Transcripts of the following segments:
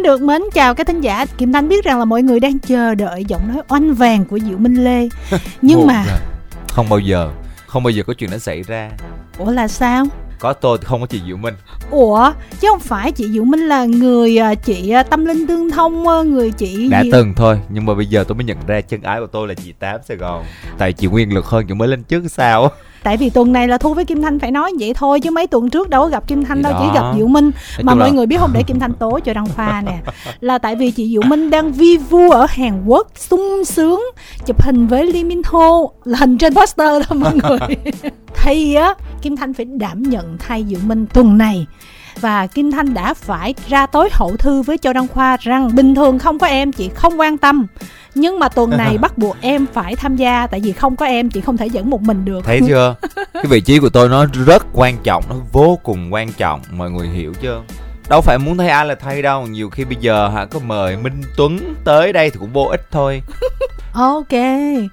Mến được mến chào các thính giả. Kim Thanh biết rằng là mọi người đang chờ đợi giọng nói oanh vàng của Diệu Minh Lê. Nhưng mà Không bao giờ Không bao giờ có chuyện đó xảy ra. Ủa là sao? Có tôi không có chị Diệu Minh. Ủa chứ không phải chị Diệu Minh là người à, chị à, tâm linh tương thông à, Người chị Đã gì? từng thôi Nhưng mà bây giờ tôi mới nhận ra chân ái của tôi là chị Tám Sài Gòn. Tại chị Nguyên lực hơn chị mới lên trước sao Tại vì tuần này là Thu với Kim Thanh phải nói vậy thôi Chứ mấy tuần trước đâu có gặp Kim Thanh Thì đâu Chỉ gặp Diệu Minh. Mà mọi là- người biết không để Kim Thanh tố cho Đăng Khoa nè. Là tại vì chị Diệu Minh đang vi vu ở Hàn Quốc sung sướng Chụp hình với Lee Min Ho Là hình trên poster đó mọi người. Thì á Kim Thanh phải đảm nhận thay Diệu Minh tuần này và Kim Thanh đã phải ra tối hậu thư với Châu Đăng Khoa rằng bình thường không có em chị không quan tâm. Nhưng mà tuần này bắt buộc em phải tham gia tại vì không có em chị không thể dẫn một mình được. Thấy chưa? Cái vị trí của tôi nó rất quan trọng Nó vô cùng quan trọng Mọi người hiểu chưa Đâu phải muốn thấy ai là thay đâu Nhiều khi bây giờ hả có mời Minh Tuấn tới đây thì cũng vô ích thôi. Ok.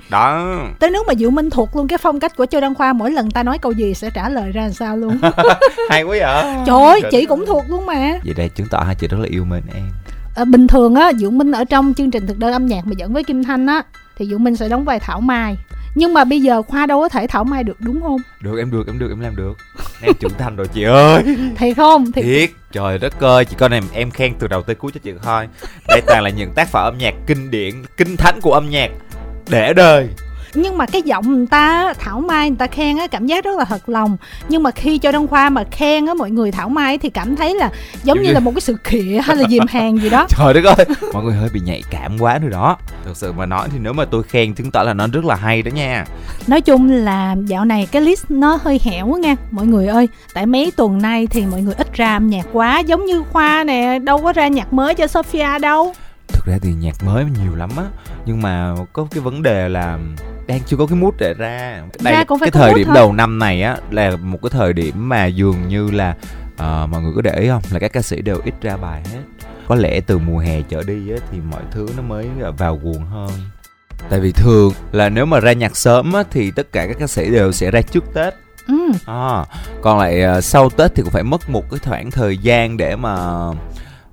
Đó. Tới nước mà Diệu Minh thuộc luôn cái phong cách của Châu Đăng Khoa mỗi lần ta nói câu gì sẽ trả lời ra làm sao luôn. Hay quá vậy. Trời ơi chị cũng thuộc luôn mà. Vậy đây chứng tỏ hai chị rất là yêu mến em. À, bình thường á Diệu Minh ở trong chương trình thực đơn âm nhạc mà dẫn với Kim Thanh á thì Diệu Minh sẽ đóng vai Thảo Mai nhưng mà bây giờ Khoa đâu có thể Thảo Mai được đúng không? Được em được em được em làm được. Em trưởng thành rồi chị ơi. Thì không? Thì Thiệt Trời đất ơi Chị coi này em khen từ đầu tới cuối cho chị coi. Đây toàn là những tác phẩm âm nhạc kinh điển Kinh thánh của âm nhạc Để đời nhưng mà cái giọng người ta Thảo Mai người ta khen á cảm giác rất là thật lòng. Nhưng mà khi cho Đăng Khoa mà khen á mọi người Thảo Mai thì cảm thấy là giống như như- là một cái sự khịa hay là dìm hàng gì đó. Trời đất ơi Mọi người hơi bị nhạy cảm quá rồi đó. Thực sự mà nói thì nếu mà tôi khen chứng tỏ là nó rất là hay đó nha. Nói chung là dạo này cái list nó hơi hẻo quá nha mọi người ơi. Tại mấy tuần nay thì mọi người ít ra âm nhạc quá giống như khoa nè đâu có ra nhạc mới cho Sophia đâu. Thực ra thì nhạc mới nhiều lắm á Nhưng mà có cái vấn đề là đang chưa có cái mood để ra. Đây Ra cũng phải cái thời điểm thôi. đầu năm này á là một cái thời điểm mà dường như là ờ, mọi người có để ý không? Là các ca sĩ đều ít ra bài hết. Có lẽ từ mùa hè trở đi á thì mọi thứ nó mới vào guồng hơn. Tại vì thường là nếu mà ra nhạc sớm á thì tất cả các ca sĩ đều sẽ ra trước tết. Ừ. À, còn lại ờ, sau tết thì cũng phải mất một cái khoảng thời gian để mà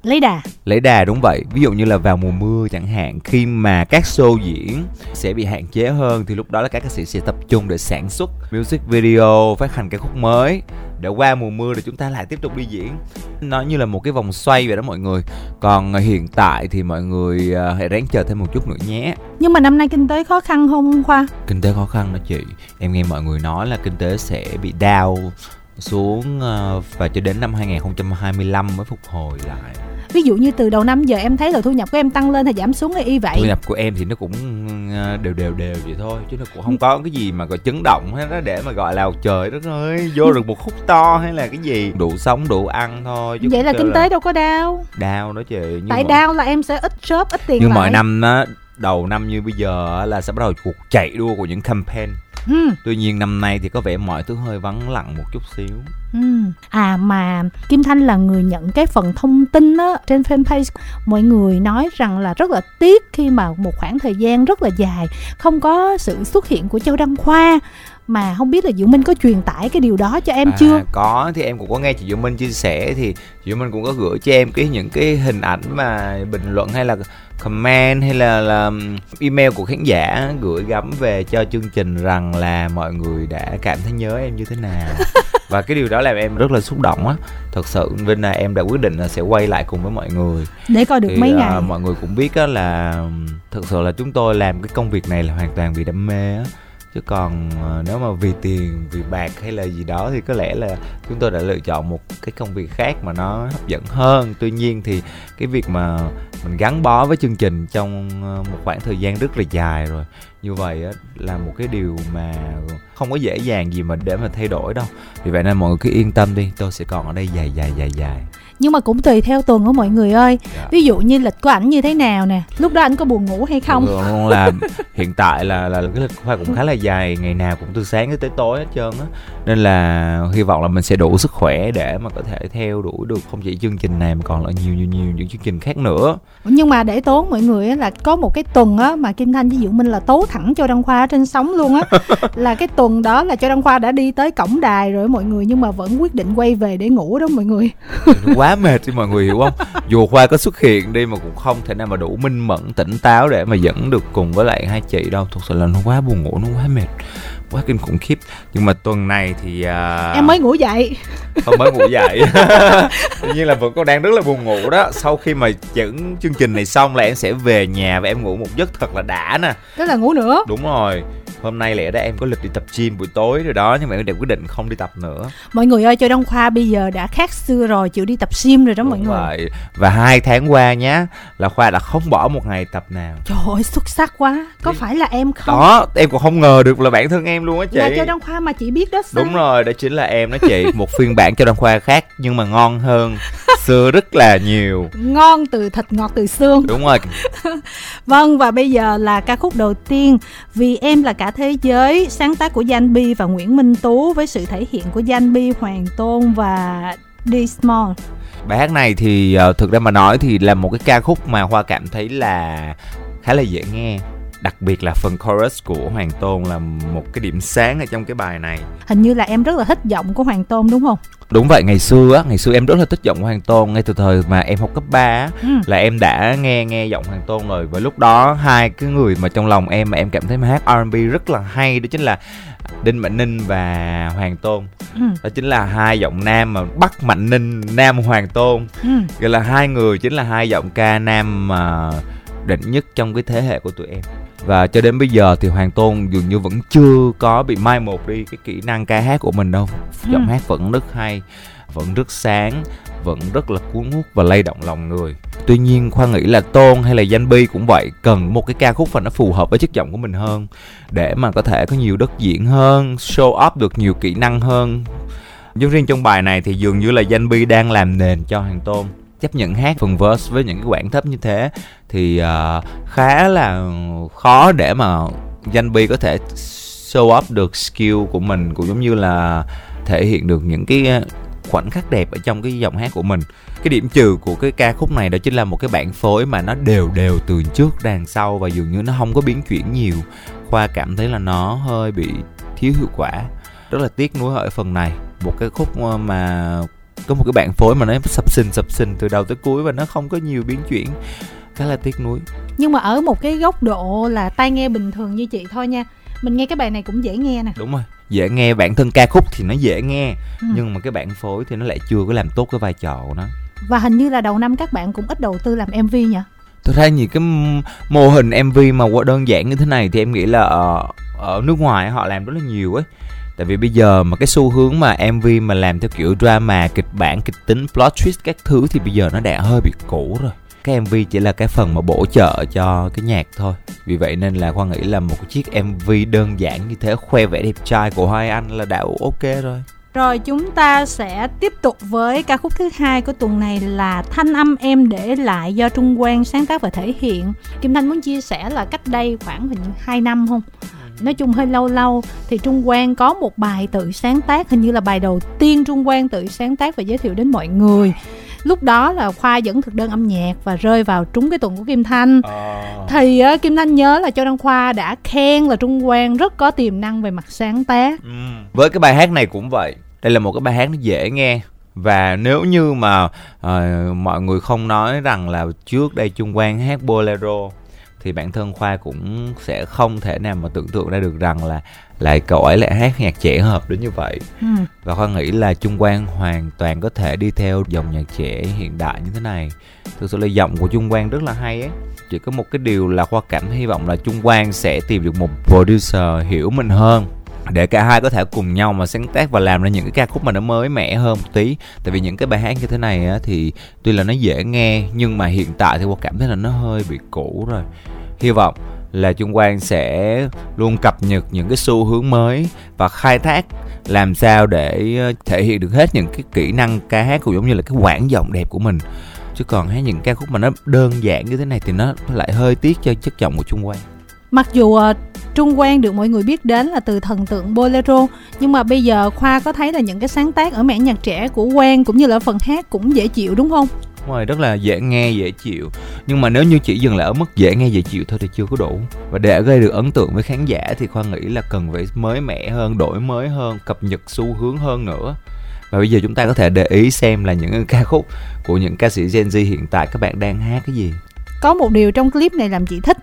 lấy đà. Lấy đà đúng vậy. Ví dụ như là vào mùa mưa chẳng hạn khi mà các show diễn sẽ bị hạn chế hơn thì lúc đó là các ca sĩ sẽ tập trung để sản xuất music video phát hành ca khúc mới. Để qua mùa mưa để chúng ta lại tiếp tục đi diễn. Nó như là một cái vòng xoay vậy đó mọi người. Còn hiện tại thì mọi người à, hãy ráng chờ thêm một chút nữa nhé. Nhưng mà năm nay kinh tế khó khăn không khoa? Kinh tế khó khăn đó chị. Em nghe mọi người nói là kinh tế sẽ bị down xuống à, và cho đến năm 2025 mới phục hồi lại ví dụ như từ đầu năm giờ em thấy là thu nhập của em tăng lên hay giảm xuống hay y vậy? Thu nhập của em thì nó cũng ờ, đều đều đều vậy thôi chứ nó cũng không có cái gì mà gọi chấn động hết đó để mà gọi là trời đất ơi vô được một khúc to hay là cái gì. Đủ sống đủ ăn thôi chứ vậy là kinh tế đâu có đau. Đau đó chị nhưng tại mà, đau là em sẽ ít shop ít tiền nhưng lại. mọi năm á đầu năm như bây giờ á, là sẽ bắt đầu cuộc chạy đua của những campaign ừ. tuy nhiên năm nay thì có vẻ mọi thứ hơi vắng lặng một chút xíu Ừ. À mà Kim Thanh là người nhận cái phần thông tin á, trên fanpage Mọi người nói rằng là rất là tiếc khi mà một khoảng thời gian rất là dài Không có sự xuất hiện của Châu Đăng Khoa Mà không biết là Diệu Minh có truyền tải cái điều đó cho em à, chưa? có thì em cũng có nghe chị Diệu Minh chia sẻ thì chị Diệu Minh cũng có gửi cho em cái những cái hình ảnh mà bình luận hay là comment hay là, là email của khán giả gửi gắm về cho chương trình rằng là mọi người đã cảm thấy nhớ em như thế nào. Và cái điều đó làm em rất là xúc động á. Thật sự bên này em đã quyết định là sẽ quay lại cùng với mọi người. Để coi được thì mấy à, ngày. mọi người cũng biết á là thực sự là chúng tôi làm cái công việc này là hoàn toàn vì đam mê á chứ còn ờ, nếu mà vì tiền, vì bạc hay là gì đó thì có lẽ là chúng tôi đã lựa chọn một cái công việc khác mà nó hấp dẫn hơn. Tuy nhiên thì cái việc mà mình gắn bó với chương trình trong ờ, một khoảng thời gian rất là dài rồi. Như vậy á, là một cái điều mà không có dễ dàng gì mà để mà thay đổi đâu. Vì vậy nên mọi người cứ yên tâm đi, tôi sẽ còn ở đây dài dài dài dài. Nhưng mà cũng tùy theo tuần của mọi người ơi. Dạ. Ví dụ như lịch của ảnh như thế nào nè Lúc đó ảnh có buồn ngủ hay không? Luôn là hiện tại là là cái lịch khoa cũng khá là dài ngày nào cũng từ sáng tới tối hết trơn á. Nên là hy vọng là mình sẽ đủ sức khỏe để mà có thể theo đuổi được không chỉ chương trình này mà còn là nhiều nhiều nhiều những chương trình khác nữa. Nhưng mà để tốn mọi người á, là có một cái tuần á mà Kim Thanh với Diệu Minh là tố thẳng cho Đăng Khoa trên sóng luôn á. Là cái tuần đó là cho Đăng Khoa đã đi tới cổng đài rồi mọi người nhưng mà vẫn quyết định quay về để ngủ đó mọi người quá mệt đi mọi người hiểu không? Dù khoa có xuất hiện đi mà cũng không thể nào mà đủ minh mẫn tỉnh táo để mà dẫn được cùng với lại hai chị đâu. Thực sự là nó quá buồn ngủ nó quá mệt quá kinh khủng khiếp. Nhưng mà tuần này thì uh... em mới ngủ dậy. Không mới ngủ dậy. Tuy nhiên là vẫn còn đang rất là buồn ngủ đó. Sau khi mà dẫn chương trình này xong là em sẽ về nhà và em ngủ một giấc thật là đã nè. Tức là ngủ nữa. Đúng rồi hôm nay lẽ ra em có lịch đi tập gym buổi tối rồi đó nhưng mà em đều quyết định không đi tập nữa. Mọi người ơi cho đông khoa bây giờ đã khác xưa rồi chịu đi tập gym rồi đó Đúng mọi người. vậy. và hai tháng qua nhá là khoa đã không bỏ một ngày tập nào. Trời ơi xuất sắc quá. Có Thì... phải là em không? Đó em còn không ngờ được là bản thân em luôn á chị. Là cho đông khoa mà chị biết đó sao? đúng rồi đó chính là em đó chị. Một phiên bản cho đông khoa khác nhưng mà ngon hơn. Xưa rất là nhiều. Ngon từ thịt ngọt từ xương. Đúng rồi. Vâng và bây giờ là ca khúc đầu tiên. Vì em là cả thế giới sáng tác của Danh Bi và Nguyễn Minh Tú với sự thể hiện của Danh Bi, Hoàng Tôn và D Small. Bài hát này thì uh, thực ra mà nói thì là một cái ca khúc mà Hoa cảm thấy là khá là dễ nghe đặc biệt là phần chorus của Hoàng Tôn là một cái điểm sáng ở trong cái bài này. Hình như là em rất là thích giọng của Hoàng Tôn đúng không? Đúng vậy, ngày xưa á, ngày xưa em rất là thích giọng của Hoàng Tôn ngay từ thời mà em học cấp 3 á ừ. là em đã nghe nghe giọng Hoàng Tôn rồi và lúc đó hai cái người mà trong lòng em mà em cảm thấy mà hát R&B rất là hay đó chính là Đinh Mạnh Ninh và Hoàng Tôn ừ. đó chính là hai giọng nam mà Bắc Mạnh Ninh Nam Hoàng Tôn ừ. gọi là hai người chính là hai giọng ca nam mà định nhất trong cái thế hệ của tụi em và cho đến bây giờ thì Hoàng Tôn dường như vẫn chưa có bị mai một đi cái kỹ năng ca hát của mình đâu. Giọng ừ. hát vẫn rất hay vẫn rất sáng vẫn rất là cuốn hút và lay động lòng người. Tuy nhiên khoa nghĩ là tôn hay là danh bi cũng vậy cần một cái ca khúc và nó phù hợp với chất giọng của mình hơn để mà có thể có nhiều đất diễn hơn show up được nhiều kỹ năng hơn. Giống riêng trong bài này thì dường như là danh bi đang làm nền cho hoàng tôn chấp nhận hát phần verse với những cái quãng thấp như thế thì uh, khá là khó để mà danh bi có thể show up được skill của mình cũng giống như là thể hiện được những cái à, khoảnh khắc đẹp ở trong cái giọng hát của mình. Cái điểm trừ của cái ca khúc này đó chính là một cái bản phối mà nó đều đều từ trước đằng sau và dường như nó không có biến chuyển nhiều. Khoa cảm thấy là nó hơi bị thiếu hiệu quả. Rất là tiếc nuối ở phần này. Một cái khúc mà có một cái bản phối mà nó sập sình sập sình từ đầu tới cuối và nó không có nhiều biến chuyển. Khá là tiếc nuối. Nhưng mà ở một cái góc độ là tai nghe bình thường như chị thôi nha. Mình nghe cái bài này cũng dễ nghe nè. Đúng rồi dễ nghe bản thân ca khúc thì nó dễ nghe. Ừ. nhưng mà cái bản phối thì nó lại chưa có làm tốt cái vai trò của nó. Và hình như là đầu năm các bạn cũng ít đầu tư làm mv nhỉ? Tôi thấy nhiều cái mô hình mv mà đơn giản như thế này thì em nghĩ là ở, ở nước ngoài họ làm rất là nhiều ấy tại vì bây giờ mà cái xu hướng mà mv mà làm theo kiểu drama, kịch bản, kịch tính, plot twist các thứ thì bây giờ nó đã hơi bị cũ rồi cái mv chỉ là cái phần mà bổ trợ cho cái nhạc thôi vì vậy nên là khoa nghĩ là một chiếc mv đơn giản như thế, khoe vẻ đẹp trai của hai anh là đã ok rồi rồi chúng ta sẽ tiếp tục với ca khúc thứ hai của tuần này là Thanh âm em để lại do Trung Quang sáng tác và thể hiện. Kim Thanh muốn chia sẻ là cách đây khoảng hình 2 năm không? Nói chung hơi lâu lâu. Thì Trung Quang có một bài tự sáng tác hình như là bài đầu tiên Trung Quang tự sáng tác và giới thiệu đến mọi người. Lúc đó là khoa dẫn thực đơn âm nhạc và rơi vào trúng cái tuần của kim thanh. À. thì uh, kim thanh nhớ là cho đăng khoa đã khen là trung quang rất có tiềm năng về mặt sáng tác. Ừ. với cái bài hát này cũng vậy. Đây là một cái bài hát nó dễ nghe. Và nếu như mà uh, mọi người không nói rằng là trước đây trung quang hát bolero thì bản thân khoa cũng sẽ không thể nào mà tưởng tượng ra được rằng là lại cậu ấy lại hát nhạc trẻ hợp đến như vậy. Ừ. và khoa nghĩ là trung quang hoàn toàn có thể đi theo dòng nhạc trẻ hiện đại như thế này. Thực sự là giọng của trung quang rất là hay ấy. Chỉ có một cái điều là khoa cảm hy vọng là trung quang sẽ tìm được một producer hiểu mình hơn để cả hai có thể cùng nhau mà sáng tác và làm ra những cái ca khúc mà nó mới mẻ hơn một tí. Tại vì những cái bài hát như thế này á, thì tuy là nó dễ nghe nhưng mà hiện tại thì qua cảm thấy là nó hơi bị cũ rồi. Hy vọng là Trung Quang sẽ luôn cập nhật những cái xu hướng mới và khai thác làm sao để ờ, thể hiện được hết những cái kỹ năng ca hát cũng giống như là cái quãng giọng đẹp của mình. Chứ còn hát những ca khúc mà nó đơn giản như thế này thì nó lại hơi tiếc cho chất giọng của Trung Quang mặc dù uh, Trung Quang được mọi người biết đến là từ thần tượng bolero nhưng mà bây giờ Khoa có thấy là những cái sáng tác ở mảng nhạc trẻ của Quang cũng như là phần hát cũng dễ chịu đúng không? Rồi, rất là dễ nghe, dễ chịu. Nhưng mà nếu như chỉ dừng lại ở mức dễ nghe, dễ chịu thôi thì chưa có đủ. Và để gây được ấn tượng với khán giả thì Khoa nghĩ là cần phải mới mẻ hơn, đổi mới hơn, cập nhật xu hướng hơn nữa. Và bây giờ chúng ta có thể để ý xem là những ca khúc của những ca sĩ Gen Z hiện tại các bạn đang hát cái gì. Có một điều trong clip này làm chị thích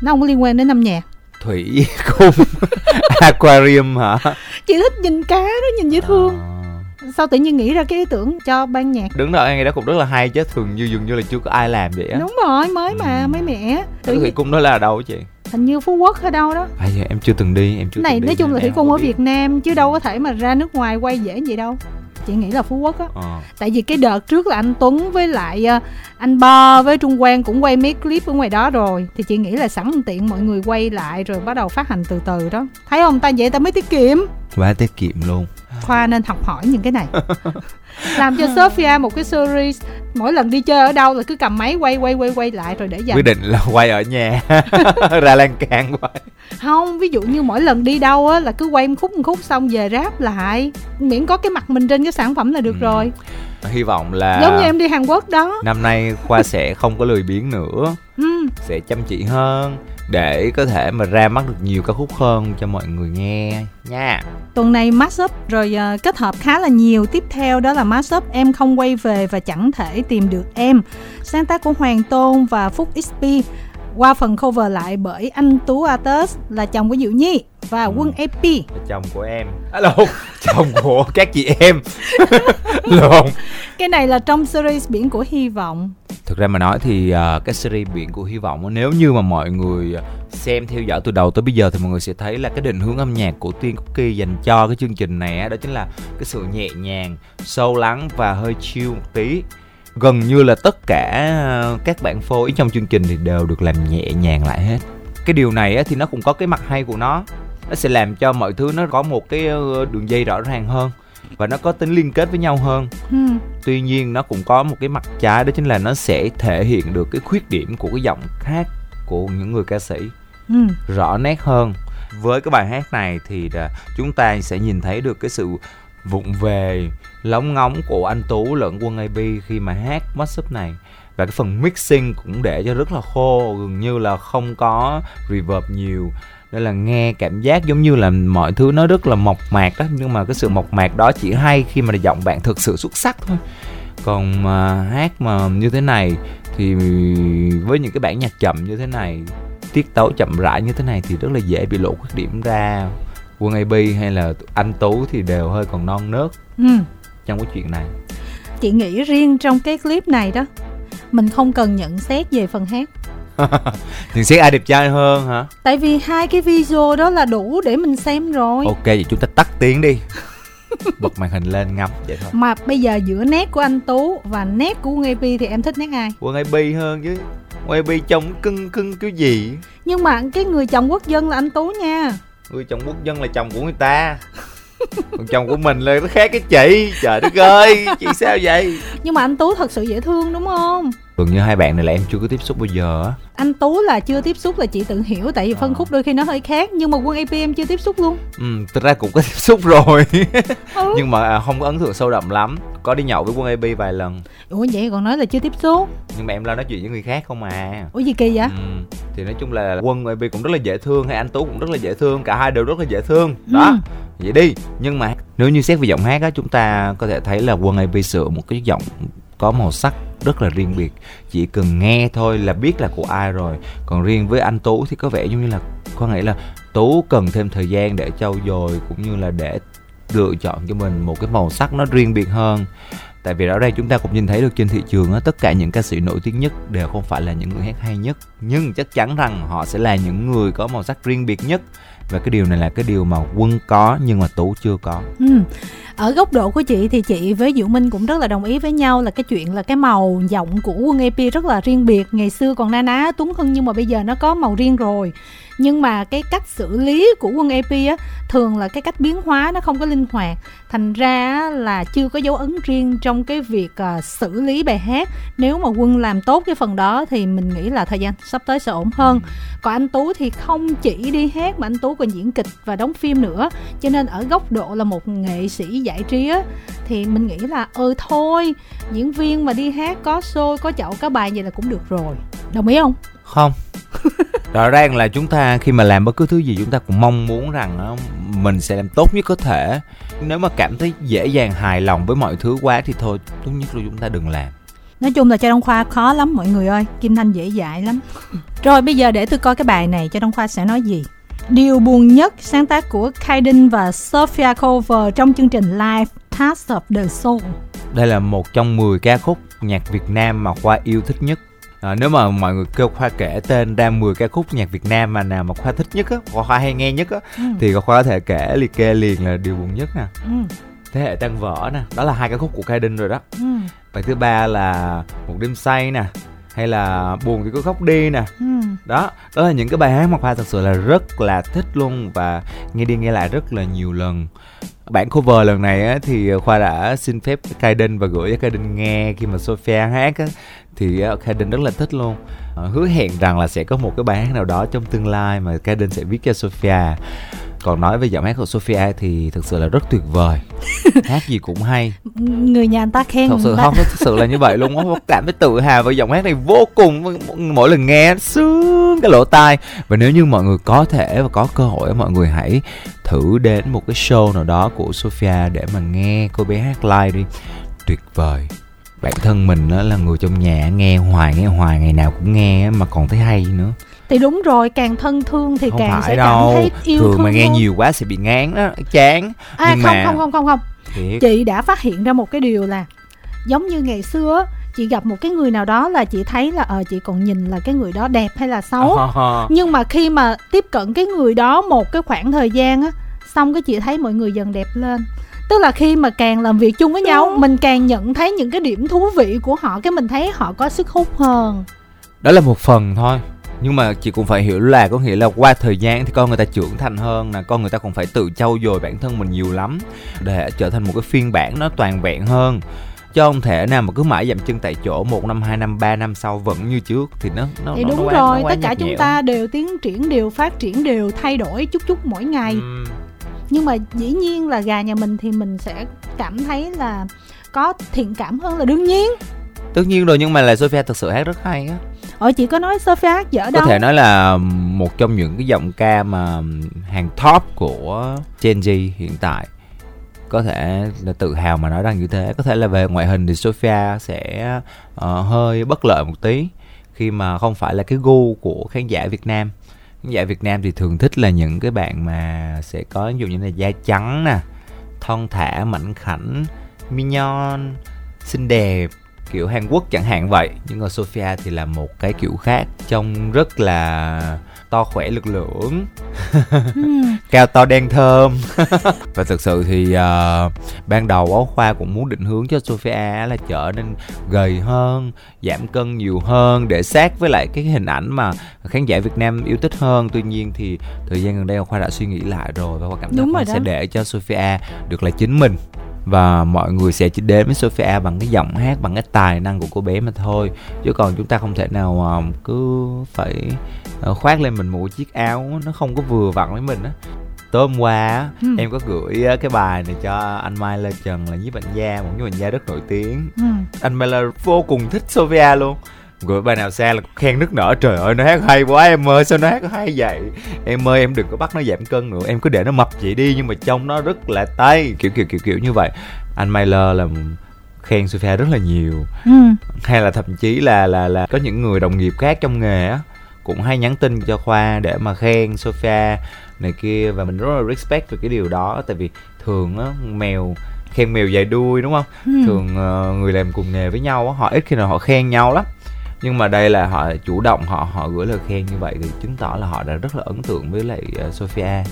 nó không có liên quan đến âm nhạc. Thủy cung aquarium hả? Chị thích nhìn cá nó nhìn dễ thương. À. Sao tự nhiên nghĩ ra cái ý tưởng cho ban nhạc? Đứng đó nghe đó cũng rất là hay chứ. Thường như dường như là chưa có ai làm vậy á. Đúng rồi mới mà ừ. mới mẻ. Tự nhiên... thủy cung đó là ở đâu chị? Hình như phú quốc hay đâu đó. À, dạ, em chưa từng đi em chưa này từng nói chung là thủy cung ở việt nam chứ đâu có thể mà ra nước ngoài quay dễ vậy đâu chị nghĩ là phú quốc á. À. tại vì cái đợt trước là anh tuấn với lại uh, anh bo với trung quang cũng quay mấy clip ở ngoài đó rồi thì chị nghĩ là sẵn tiện mọi người quay lại rồi bắt đầu phát hành từ từ đó. Thấy không ta? Vậy ta mới tiết kiệm. Quá tiết kiệm luôn khoa nên học hỏi những cái này. Làm cho Sophia một cái series mỗi lần đi chơi ở đâu là cứ cầm máy quay quay quay quay lại rồi để dành. Quyết định là quay ở nhà ra lan can quay. Không ví dụ như mỗi lần đi đâu á là cứ quay một khúc một khúc xong về ráp lại. Miễn có cái mặt mình trên cái sản phẩm là được ừ. rồi. Hy vọng là giống như em đi Hàn Quốc đó. năm nay khoa sẽ không có lười biếng nữa. Ừ. sẽ chăm chỉ hơn để có thể mà ra mắt được nhiều ca khúc hơn cho mọi người nghe nha. Tuần này mashup rồi uh, kết hợp khá là nhiều. Tiếp theo đó là mashup em không quay về và chẳng thể tìm được em. Sáng tác của Hoàng Tôn và Phúc XP qua phần cover lại bởi anh Tú Atus là chồng của Diệu Nhi và ừ. Quân EP là chồng của em. À, lộn chồng của các chị em. Lộn. Cái này là trong series biển của hy vọng. Thực ra mà nói thì uh, cái series biển của hy vọng nếu như mà mọi người xem theo dõi từ đầu tới bây giờ thì mọi người sẽ thấy là cái định hướng âm nhạc của tiên cookie dành cho cái chương trình này đó chính là cái sự nhẹ nhàng sâu lắng và hơi chill một tí gần như là tất cả ờ, các bản phối trong chương trình thì đều được làm nhẹ nhàng lại hết. Cái điều này thì nó cũng có cái mặt hay của nó. Nó sẽ làm cho mọi thứ nó có một cái ờ, đường dây rõ ràng hơn và nó có tính liên kết với nhau hơn. Ừ. tuy nhiên nó cũng có một cái mặt trái đó chính là nó sẽ thể hiện được cái khuyết điểm của cái giọng hát của những người ca sĩ. Ừ. rõ nét hơn. Với cái bài hát này thì chúng ta sẽ nhìn thấy được cái sự vụng về lóng ngóng của anh tú lẫn quân ab khi mà hát mashup này. Và cái phần mixing cũng để cho rất là khô, gần như là không có reverb nhiều. Nên là nghe cảm giác giống như là mọi thứ nó rất là mộc mạc đó nhưng mà cái sự mộc mạc đó chỉ hay khi mà giọng bạn thực sự xuất sắc thôi. Còn mà hát mà như thế này thì với những cái bản nhạc chậm như thế này, tiết tấu chậm rãi như thế này thì rất là dễ bị lộ khuyết điểm ra. Quân ab hay là anh tú thì đều hơi còn non nớt. Ừ trong cái chuyện này. Chị nghĩ riêng trong cái clip này đó mình không cần nhận xét về phần hát. Nhận xét ai đẹp trai hơn hả? Tại vì hai cái video đó là đủ để mình xem rồi. Ok vậy chúng ta tắt tiếng đi. Bật màn hình lên ngắm vậy thôi. Mà bây giờ giữa nét của anh tú và nét của quân ap thì em thích nét ai? Quân ap hơn chứ. Quân ap trông cưng cưng cái gì? Nhưng mà cái người chồng quốc dân là anh tú nha. Người chồng quốc dân là chồng của người ta còn chồng của mình là nó khác cái chị. Trời đất ơi chị sao vậy? Nhưng mà anh tú thật sự dễ thương đúng không? Thường như hai bạn này là em chưa có tiếp xúc bao giờ á. Anh tú là chưa tiếp xúc là chị tự hiểu tại vì phân à. khúc đôi khi nó hơi khác nhưng mà quân ap em chưa tiếp xúc luôn. Ừ thực ra cũng có tiếp xúc rồi. Ừ. nhưng mà à, không có ấn tượng sâu đậm lắm có đi nhậu với quân ap vài lần. Ủa vậy còn nói là chưa tiếp xúc? Nhưng mà em lo nói chuyện với người khác không à. Ủa gì kỳ vậy? Ừ. thì nói chung là quân ap cũng rất là dễ thương hay anh tú cũng rất là dễ thương cả hai đều rất là dễ thương. Đó ừ. vậy đi. Nhưng mà nếu như xét về giọng hát á chúng ta có thể thấy là quân ap sửa một cái giọng có màu sắc rất là riêng biệt. Chỉ cần nghe thôi là biết là của ai rồi. Còn riêng với anh tú thì có vẻ giống như là có nghĩa là tú cần thêm thời gian để trau dồi cũng như là để lựa chọn cho mình một cái màu sắc nó riêng biệt hơn. Tại vì ở đây chúng ta cũng nhìn thấy được trên thị trường á, tất cả những ca sĩ nổi tiếng nhất đều không phải là những người hát hay nhất. Nhưng chắc chắn rằng họ sẽ là những người có màu sắc riêng biệt nhất. Và cái điều này là cái điều mà quân có nhưng mà tú chưa có. Ừ. ở góc độ của chị thì chị với diệu minh cũng rất là đồng ý với nhau là cái chuyện là cái màu giọng của quân ep rất là riêng biệt. Ngày xưa còn na ná tuấn hưng nhưng mà bây giờ nó có màu riêng rồi nhưng mà cái cách xử lý của quân ep á thường là cái cách biến hóa nó không có linh hoạt. Thành ra là chưa có dấu ấn riêng trong cái việc uh, xử lý bài hát. Nếu mà quân làm tốt cái phần đó thì mình nghĩ là thời gian sắp tới sẽ ổn hơn. Còn anh tú thì không chỉ đi hát mà anh tú còn diễn kịch và đóng phim nữa. Cho nên ở góc độ là một nghệ sĩ giải trí á thì mình nghĩ là ừ, thôi diễn viên mà đi hát có show có chậu có bài vậy là cũng được rồi. Đồng ý không không. Rõ ràng là chúng ta khi mà làm bất cứ thứ gì chúng ta cũng mong muốn rằng đó, mình sẽ làm tốt nhất có thể. Nếu mà cảm thấy dễ dàng hài lòng với mọi thứ quá thì thôi tốt nhất là chúng ta đừng làm. Nói chung là cho Đông Khoa khó lắm mọi người ơi. Kim Thanh dễ dãi lắm. Rồi bây giờ để tôi coi cái bài này cho Đông Khoa sẽ nói gì? Điều buồn nhất sáng tác của Kaiden và Sophia Cover trong chương trình live Task of the Soul. Đây là một trong 10 ca khúc nhạc Việt Nam mà Khoa yêu thích nhất À, nếu mà mọi người kêu khoa kể tên ra 10 ca khúc nhạc Việt Nam mà nào mà khoa thích nhất á, khoa hay nghe nhất á, ừ. thì khoa có thể kể liệt kê liền là điều buồn nhất nè. Ừ. Thế hệ tăng vỡ nè, đó là hai ca khúc của Kaiden rồi đó. Ừ. Bài thứ ba là một đêm say nè, hay là buồn thì cứ khóc đi nè. Ừ. Đó, đó là những cái bài hát mà khoa thật sự là rất là thích luôn và nghe đi nghe lại rất là nhiều lần bản cover lần này á, thì khoa đã xin phép Kaiden và gửi cho Kaiden nghe khi mà Sophia hát á, thì Kaiden rất là thích luôn. À, hứa hẹn rằng là sẽ có một cái bài hát nào đó trong tương lai mà Kaiden sẽ viết cho Sophia. Còn nói về giọng hát của Sophia thì thực sự là rất tuyệt vời. Hát gì cũng hay. Người nhà anh ta khen thật sự không thật sự là như vậy luôn á. Cảm thấy tự hào với giọng hát này vô cùng. Mỗi lần nghe sướng cái lỗ tai. Và nếu như mọi người có thể và có cơ hội mọi người hãy thử đến một cái show nào đó của Sophia để mà nghe cô bé hát live đi. Tuyệt vời bản thân mình đó là người trong nhà nghe hoài nghe hoài ngày nào cũng nghe mà còn thấy hay nữa thì đúng rồi càng thân thương thì không càng phải sẽ đâu. cảm thấy yêu thường thương mà nghe hơn. nhiều quá sẽ bị ngán đó chán à nhưng không mà không không không không Thiệt. chị đã phát hiện ra một cái điều là giống như ngày xưa chị gặp một cái người nào đó là chị thấy là ờ chị còn nhìn là cái người đó đẹp hay là xấu Ờ. nhưng mà khi mà tiếp cận cái người đó một cái khoảng thời gian á xong cái chị thấy mọi người dần đẹp lên tức là khi mà càng làm việc chung với nhau mình càng nhận thấy những cái điểm thú vị của họ cái mình thấy họ có sức hút hơn. Đó là một phần thôi. Nhưng mà chị cũng phải hiểu là có nghĩa là qua thời gian thì con người ta trưởng thành hơn là con người ta cũng phải tự trau dồi bản thân mình nhiều lắm để trở thành một cái phiên bản nó toàn vẹn hơn. Chứ không thể nào mà cứ mãi dậm chân tại chỗ một năm hai năm ba năm sau vẫn như trước thì nó nó thì nó, đúng nó quá, rồi nó quá tất cả chúng nhẽo. ta đều tiến triển đều phát triển đều thay đổi chút chút mỗi ngày. Ừm, nhưng mà dĩ nhiên là gà nhà mình thì mình sẽ cảm thấy là có thiện cảm hơn là đương nhiên. Tất nhiên rồi nhưng mà là Sophia thực sự hát rất hay á. Ủa chị có nói Sophia hát dở có đâu? thể nói là một trong những cái giọng ca mà hàng top của Gen Z hiện tại. Có thể là tự hào mà nói rằng như thế. Có thể là về ngoại hình thì Sophia sẽ ờ, hơi bất lợi một tí khi mà không phải là cái gu của khán giả Việt Nam khán Việt Nam thì thường thích là những cái bạn mà sẽ có, ví dụ như là da trắng nè, thon thả, mảnh khảnh, mignon, xinh đẹp, kiểu Hàn Quốc chẳng hạn vậy. Nhưng mà Sophia thì là một cái kiểu khác, trông rất là to khỏe, lực lưỡng cao to đen thơm. Và thực sự thì ờ, ban đầu á khoa cũng muốn định hướng cho Sophia là trở nên gầy hơn giảm cân nhiều hơn để sát với lại cái hình ảnh mà khán giả Việt Nam yêu thích hơn. Tuy nhiên thì thời gian gần đây khoa đã suy nghĩ lại rồi và khoa cảm thấy khoa sẽ để cho Sophia được là chính mình và mọi người sẽ chỉ đến với Sophia bằng cái giọng hát bằng cái tài năng của cô bé mà thôi chứ còn chúng ta không thể nào ờ, cứ phải ờ, khoác lên mình một chiếc áo nó không có vừa vặn với mình á tối hôm qua Ừ. em có gửi ờ, cái bài này cho anh Mai Lê Trần là nhiếp ảnh gia một nhiếp ảnh gia rất nổi tiếng Hmm. anh Mai Lê vô cùng thích Sophia luôn gửi bài nào xa là khen nức nở. Trời ơi nó hát hay quá em ơi sao nó hát hay vậy? Em ơi em đừng có bắt nó giảm cân nữa. Em cứ để nó mập vậy đi nhưng mà trông nó rất là tay. Kiểu kiểu kiểu kiểu như vậy. Anh Mailer là khen Sophia rất là nhiều. Hmm. hay là thậm chí là là là có những người đồng nghiệp khác trong nghề á cũng hay nhắn tin cho khoa để mà khen Sophia này kia. Và mình rất là respect về cái điều đó tại vì thường á mèo khen mèo dài đuôi đúng không? Hmm. thường ờ, người làm cùng nghề với nhau á họ ít khi nào họ khen nhau lắm nhưng mà đây là họ chủ động họ họ gửi lời khen như vậy thì chứng tỏ là họ đã rất là ấn tượng với lại ờ, Sophia.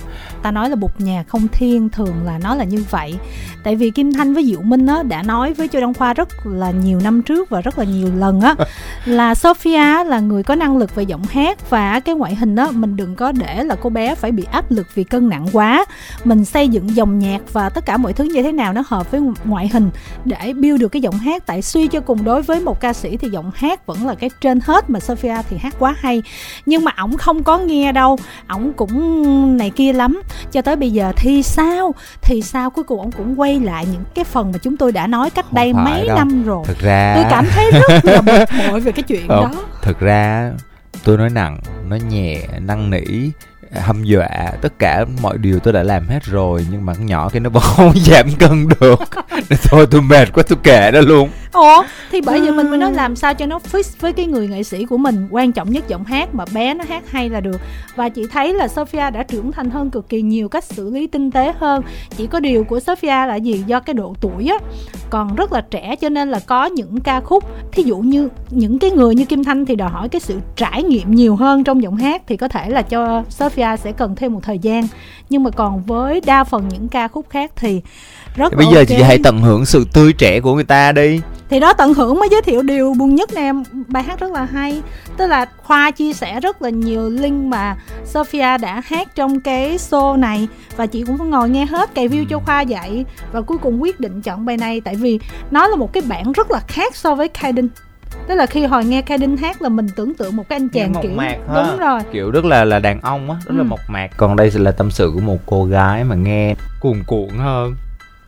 Ta nói là bục nhà không thiên thường là nó là như vậy. Tại vì kim thanh với diệu minh á đã nói với châu đăng khoa rất là nhiều năm trước và rất là nhiều lần á là sophia là người có năng lực về giọng hát và cái ngoại hình á mình đừng có để là cô bé phải bị áp lực vì cân nặng quá. Mình xây dựng dòng nhạc và tất cả mọi thứ như thế nào nó hợp với ngoại hình để build được cái giọng hát. Tại suy cho cùng đối với một ca sĩ thì giọng hát vẫn là cái trên hết mà sophia thì hát quá hay. Nhưng mà ổng không có nghe đâu. Ổng cũng này kia lắm. Cho tới bây giờ thì sao? Thì sao? Cuối cùng ổng cũng quay lại những cái phần mà chúng tôi đã nói cách Không đây mấy đâu. năm rồi. Thực ra tôi cảm thấy rất là bực bội về cái chuyện Không, đó. thực ra tôi nói nặng nói nhẹ năn nỉ hâm dọa tất cả mọi điều tôi đã làm hết rồi nhưng mà con nhỏ kia nó vẫn không giảm cân được. Nên thôi tôi mệt quá tôi kệ đó luôn ủa? Thì bởi vì mình mới nói làm sao cho nó fit với cái người nghệ sĩ của mình quan trọng nhất giọng hát mà bé nó hát hay là được. Và chị thấy là Sophia đã trưởng thành hơn cực kỳ nhiều cách xử lý tinh tế hơn. Chỉ có điều của Sophia là gì? Do cái độ tuổi á còn rất là trẻ cho nên là có những ca khúc. Thí dụ như những cái người như Kim Thanh thì đòi hỏi cái sự trải nghiệm nhiều hơn trong giọng hát thì có thể là cho Sophia sẽ cần thêm một thời gian. Nhưng mà còn với đa phần những ca khúc khác thì rất bây giờ chị hãy tận hưởng sự tươi trẻ của người ta đi. Thì đó tận hưởng mới giới thiệu điều buồn nhất nè. Bài hát rất là hay tức là khoa chia sẻ rất là nhiều link mà sophia đã hát trong cái show này. Và chị cũng có ngồi nghe hết cày view cho khoa vậy. Và cuối cùng quyết định chọn bài này tại vì nó là một cái bản rất là khác so với Kaiden tức là khi hồi nghe Kaiden hát là mình tưởng tượng một cái anh chàng kiểu mạc ha. đúng rồi. Kiểu rất là là đàn ông á rất ừ. là mộc mạc. Còn đây là tâm sự của một cô gái mà nghe cuồn cuộn hơn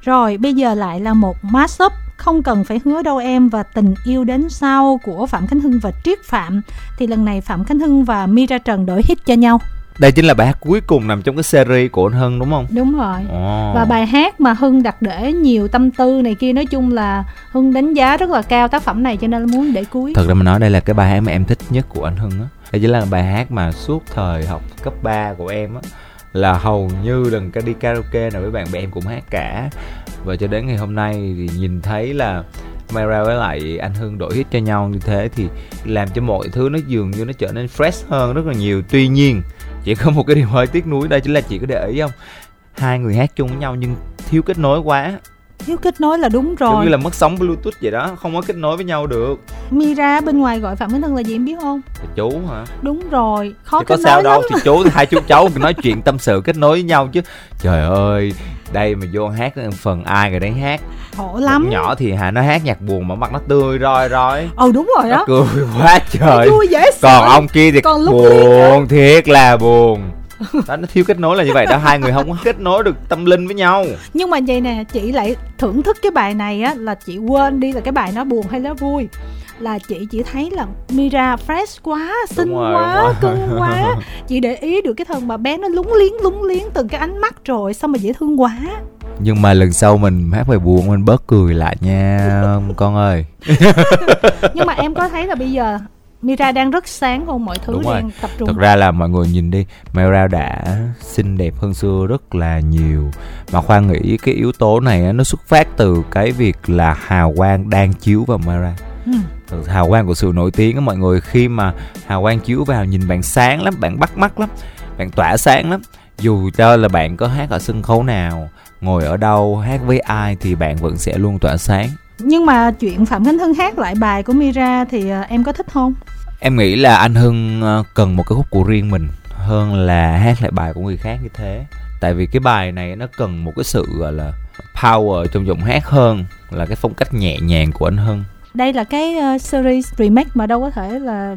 rồi bây giờ lại là một mashup không cần phải hứa đâu em và tình yêu đến sau của Phạm Khánh Hưng và Triết Phạm thì lần này Phạm Khánh Hưng và Mira Trần đổi hit cho nhau đây chính là bài hát cuối cùng nằm trong cái series của anh Hưng đúng không? Đúng rồi. Oh. Và bài hát mà Hưng đặt để nhiều tâm tư này kia nói chung là Hưng đánh giá rất là cao tác phẩm này cho nên muốn để cuối. Thật ra mà nói đây là cái bài hát mà em thích nhất của anh Hưng á. Đây chính là bài hát mà suốt thời học cấp 3 của em á là hầu như lần đi karaoke nào với bạn bè em cũng hát cả và cho đến ngày hôm nay thì nhìn thấy là Mayra với lại anh Hưng đổi hit cho nhau như thế thì làm cho mọi thứ nó dường như nó trở nên fresh hơn rất là nhiều. Tuy nhiên chỉ có một cái điều hơi tiếc nuối đây chính là chị có để ý không? Hai người hát chung với nhau nhưng thiếu kết nối quá. Thiếu kết nối là đúng rồi. giống như là mất sóng bluetooth vậy đó không có kết nối với nhau được. Mira bên ngoài gọi phạm minh thân là gì em biết không? Là chú hả? Đúng rồi khó thì kết có sao đâu thì chú hai chú cháu nói chuyện tâm sự kết nối với nhau chứ. Trời ơi đây mà vô hát phần ai người đấy hát. Khổ lắm. Nhỏ thì hà nó hát nhạc buồn mà mặt nó tươi roi roi ừ đúng rồi đó cười quá trời. Vui dễ sợ. còn ông kia thì còn buồn thiệt là buồn đó nó thiếu kết nối là như vậy đó hai người không có kết nối được tâm linh với nhau. Nhưng mà vậy nè chị lại thưởng thức cái bài này á là chị quên đi là cái bài nó buồn hay nó vui. Là chị chỉ thấy là Mira fresh quá xinh rồi, quá cưng quá. Chị để ý được cái thần mà bé nó lúng liếng lúng liếng từng cái ánh mắt rồi sao mà dễ thương quá. Nhưng mà lần sau mình hát bài buồn mình bớt cười lại nha con ơi. Nhưng mà em có thấy là bây giờ Mira đang rất sáng không mọi thứ Đúng đang rồi. tập trung. Thật ra là mọi người nhìn đi Mira đã xinh đẹp hơn xưa rất là nhiều. Mà khoan nghĩ cái yếu tố này nó xuất phát từ cái việc là hào quang đang chiếu vào Mira. Ừ. hào quang của sự nổi tiếng á mọi người khi mà hào quang chiếu vào nhìn bạn sáng lắm bạn bắt mắt lắm bạn tỏa sáng lắm. Dù cho là bạn có hát ở sân khấu nào ngồi ở đâu hát với ai thì bạn vẫn sẽ luôn tỏa sáng nhưng mà chuyện phạm khánh hưng hát lại bài của mira thì uh, em có thích không? Em nghĩ là anh hưng uh, cần một cái khúc của riêng mình hơn là hát lại bài của người khác như thế. Tại vì cái bài này nó cần một cái sự gọi là power trong giọng hát hơn là cái phong cách nhẹ nhàng của anh hưng. Đây là cái uh, series remake mà đâu có thể là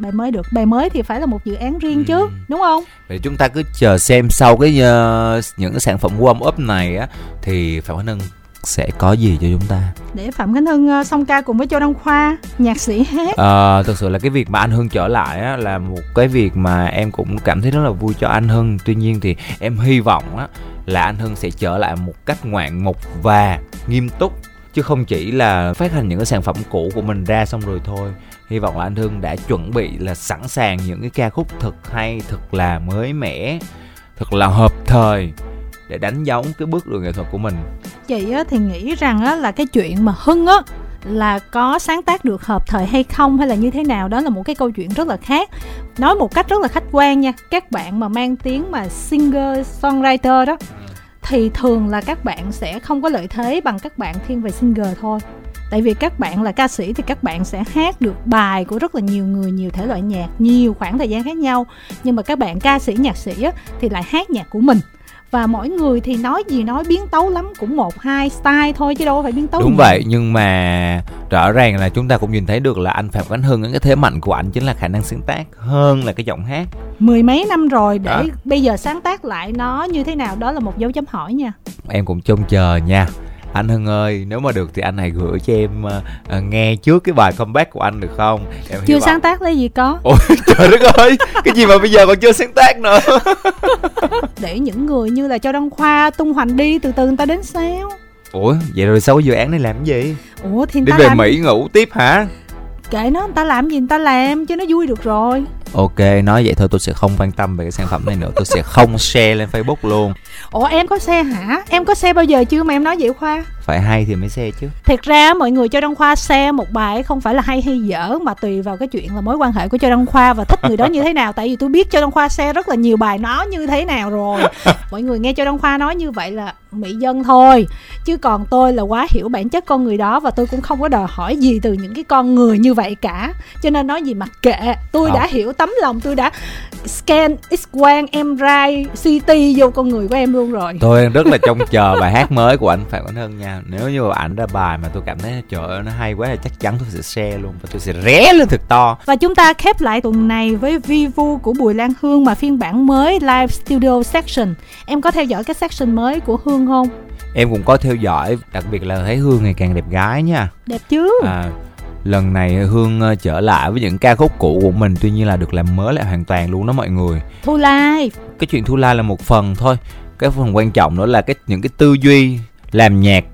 bài mới được. Bài mới thì phải là một dự án riêng ừ. chứ đúng không? Vậy chúng ta cứ chờ xem sau cái uh, những cái sản phẩm warm up này á thì phạm khánh hưng sẽ có gì cho chúng ta? Để phạm khánh hưng uh, song ca cùng với châu đăng khoa nhạc sĩ hát. À, thực sự là cái việc mà anh hưng trở lại á, là một cái việc mà em cũng cảm thấy rất là vui cho anh hưng. Tuy nhiên thì em hy vọng á, là anh hưng sẽ trở lại một cách ngoạn mục và nghiêm túc. Chứ không chỉ là phát hành những cái sản phẩm cũ của mình ra xong rồi thôi. Hy vọng là anh hưng đã chuẩn bị là sẵn sàng những cái ca khúc thật hay thật là mới mẻ thật là hợp thời để đánh dấu cái bước đường nghệ thuật của mình. Chị á, thì nghĩ rằng á, là cái chuyện mà hưng á là có sáng tác được hợp thời hay không hay là như thế nào đó là một cái câu chuyện rất là khác. Nói một cách rất là khách quan nha các bạn mà mang tiếng mà singer songwriter đó thì thường là các bạn sẽ không có lợi thế bằng các bạn thiên về singer thôi. Tại vì các bạn là ca sĩ thì các bạn sẽ hát được bài của rất là nhiều người nhiều thể loại nhạc nhiều khoảng thời gian khác nhau. Nhưng mà các bạn ca sĩ nhạc sĩ á, thì lại hát nhạc của mình và mỗi người thì nói gì nói biến tấu lắm cũng một hai style thôi chứ đâu phải biến tấu đúng vậy nhưng mà rõ ràng là chúng ta cũng nhìn thấy được là anh phạm khánh hưng cái thế mạnh của anh chính là khả năng sáng tác hơn là cái giọng hát. Mười mấy năm rồi để đó. bây giờ sáng tác lại nó như thế nào đó là một dấu chấm hỏi nha. Em cũng trông chờ nha anh Hưng ơi nếu mà được thì anh hãy gửi cho em uh, nghe trước cái bài comeback của anh được không? Em chưa sáng tác lấy gì có. Ôi trời đất ơi cái gì mà bây giờ còn chưa sáng tác nữa. Để những người như là Châu Đăng Khoa tung hoành đi từ từ người ta đến sao? Ủa vậy rồi sau cái dự án này làm cái gì? Ủa thì đi về làm mỹ ngủ tiếp hả? Kệ nó người ta làm gì người ta làm chứ nó vui được rồi ok nói vậy thôi tôi sẽ không quan tâm về cái sản phẩm này nữa. Tôi sẽ không share lên facebook luôn. Ủa em có xe hả? Em có xe bao giờ chưa mà em nói vậy khoa? Phải hay thì mới share chứ. Thiệt ra mọi người cho đăng khoa xe một bài không phải là hay hay dở mà tùy vào cái chuyện là mối quan hệ của cho đăng khoa và thích người đó như thế nào. Tại vì tôi biết cho đăng khoa xe rất là nhiều bài nó như thế nào rồi. Mọi người nghe cho đăng khoa nói như vậy là mỹ dân thôi. Chứ còn tôi là quá hiểu bản chất con người đó và tôi cũng không có đòi hỏi gì từ những cái con người như vậy cả. Cho nên nói gì mặc kệ tôi Không. đã hiểu tấm lòng tôi đã scan x quang mri ct vô con người của em luôn rồi tôi rất là trông chờ bài hát mới của anh phạm anh hân nha nếu như ảnh ra bài mà tôi cảm thấy trời ơi nó hay quá thì chắc chắn tôi sẽ share luôn và tôi sẽ ré lên thật to Và chúng ta khép lại tuần này với Vivu của Bùi Lan Hương mà phiên bản mới Live Studio Section. Em có theo dõi cái section mới của Hương không? em cũng có theo dõi đặc biệt là thấy hương ngày càng đẹp gái nha Đẹp chứ? à, lần này hương ờ, trở lại với những ca khúc cũ của mình tuy nhiên là được làm mới lại hoàn toàn luôn đó mọi người. Thu Live. cái chuyện thu la là một phần thôi. Cái phần quan trọng nữa là cái những cái tư duy làm nhạc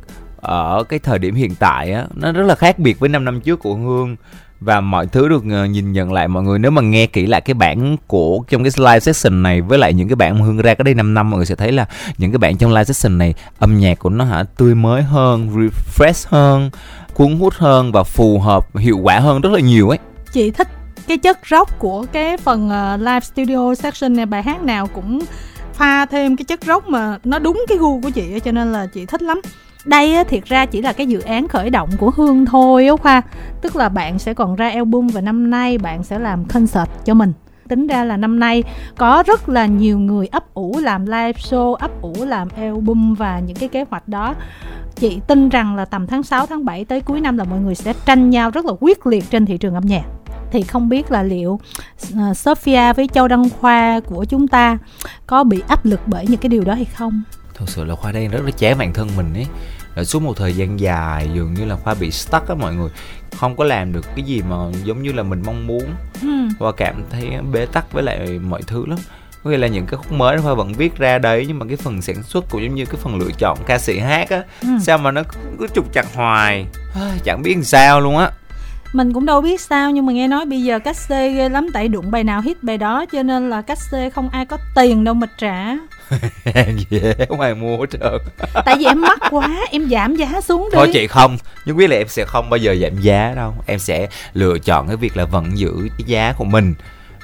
ở cái thời điểm hiện tại á nó rất là khác biệt với 5 năm trước của hương. Và mọi thứ được ờ, nhìn nhận lại mọi người nếu mà nghe kỹ lại cái bản của trong cái live session này với lại những cái bản mà hương ra cái đây 5 năm mọi người sẽ thấy là những cái bản trong live session này âm nhạc của nó hả tươi mới hơn refresh hơn cuốn hút hơn và phù hợp hiệu quả hơn rất là nhiều ấy Chị thích cái chất rock của cái phần ờ, Live Studio Section này. Bài hát nào cũng pha thêm cái chất rock mà nó đúng cái gu của chị cho nên là chị thích lắm. Đây á, thiệt ra chỉ là cái dự án khởi động của Hương thôi á Khoa Tức là bạn sẽ còn ra album và năm nay bạn sẽ làm concert cho mình Tính ra là năm nay có rất là nhiều người ấp ủ làm live show, ấp ủ làm album và những cái kế hoạch đó Chị tin rằng là tầm tháng 6, tháng 7 tới cuối năm là mọi người sẽ tranh nhau rất là quyết liệt trên thị trường âm nhạc. Thì không biết là liệu uh, Sophia với Châu Đăng Khoa của chúng ta có bị áp lực bởi những cái điều đó hay không? thật sự là khoa đang rất là chán bản thân mình ấy. Là suốt một thời gian dài dường như là khoa bị stuck á mọi người. Không có làm được cái gì mà giống như là mình mong muốn. Hmm. khoa cảm thấy bế tắc với lại mọi thứ lắm có nghĩa là những cái khúc mới khoa vẫn viết ra đấy nhưng mà cái phần sản xuất cũng giống như cái phần lựa chọn ca sĩ hát á Ừ. sao mà nó cứ, trục chặt hoài chẳng biết làm sao luôn á Mình cũng đâu biết sao nhưng mà nghe nói bây giờ cách xê ghê lắm tại đụng bài nào hit bài đó cho nên là cách xê không ai có tiền đâu mà trả. dễ không ai mua hết trơn Tại vì em mắc quá, em giảm giá xuống đi. thôi chị không nhưng biết là em sẽ không bao giờ giảm giá đâu em sẽ lựa chọn cái việc là vẫn giữ cái giá của mình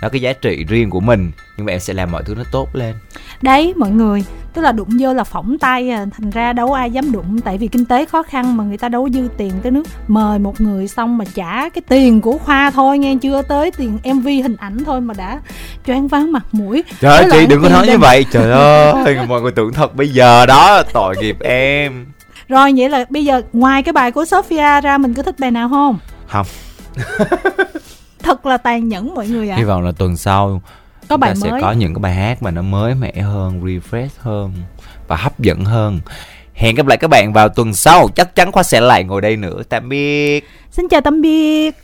đó cái giá trị riêng của mình. Nhưng mà em sẽ làm mọi thứ nó tốt lên. Đấy mọi người, tức là đụng vô là phỏng tay à, thành ra đâu ai dám đụng. Tại vì kinh tế khó khăn mà người ta đâu dư tiền tới nước. Mời một người xong mà trả cái tiền của khoa thôi nghe chưa? Tới tiền MV hình ảnh thôi mà đã choáng váng mặt mũi. trời ơi chị đừng có nói như đem- vậy. Trời ơi mọi người tưởng thật bây giờ đó tội nghiệp em. Rồi vậy là bây giờ ngoài cái bài của Sophia ra mình có thích bài nào không? không Thật là tàn nhẫn mọi người ạ. hy vọng là tuần sau Có bài ta sẽ mới. có những cái bài hát mà nó mới mẻ hơn refresh hơn và hấp dẫn hơn hẹn gặp lại các bạn vào tuần sau chắc chắn khoa sẽ lại ngồi đây nữa tạm biệt Xin chào tạm biệt.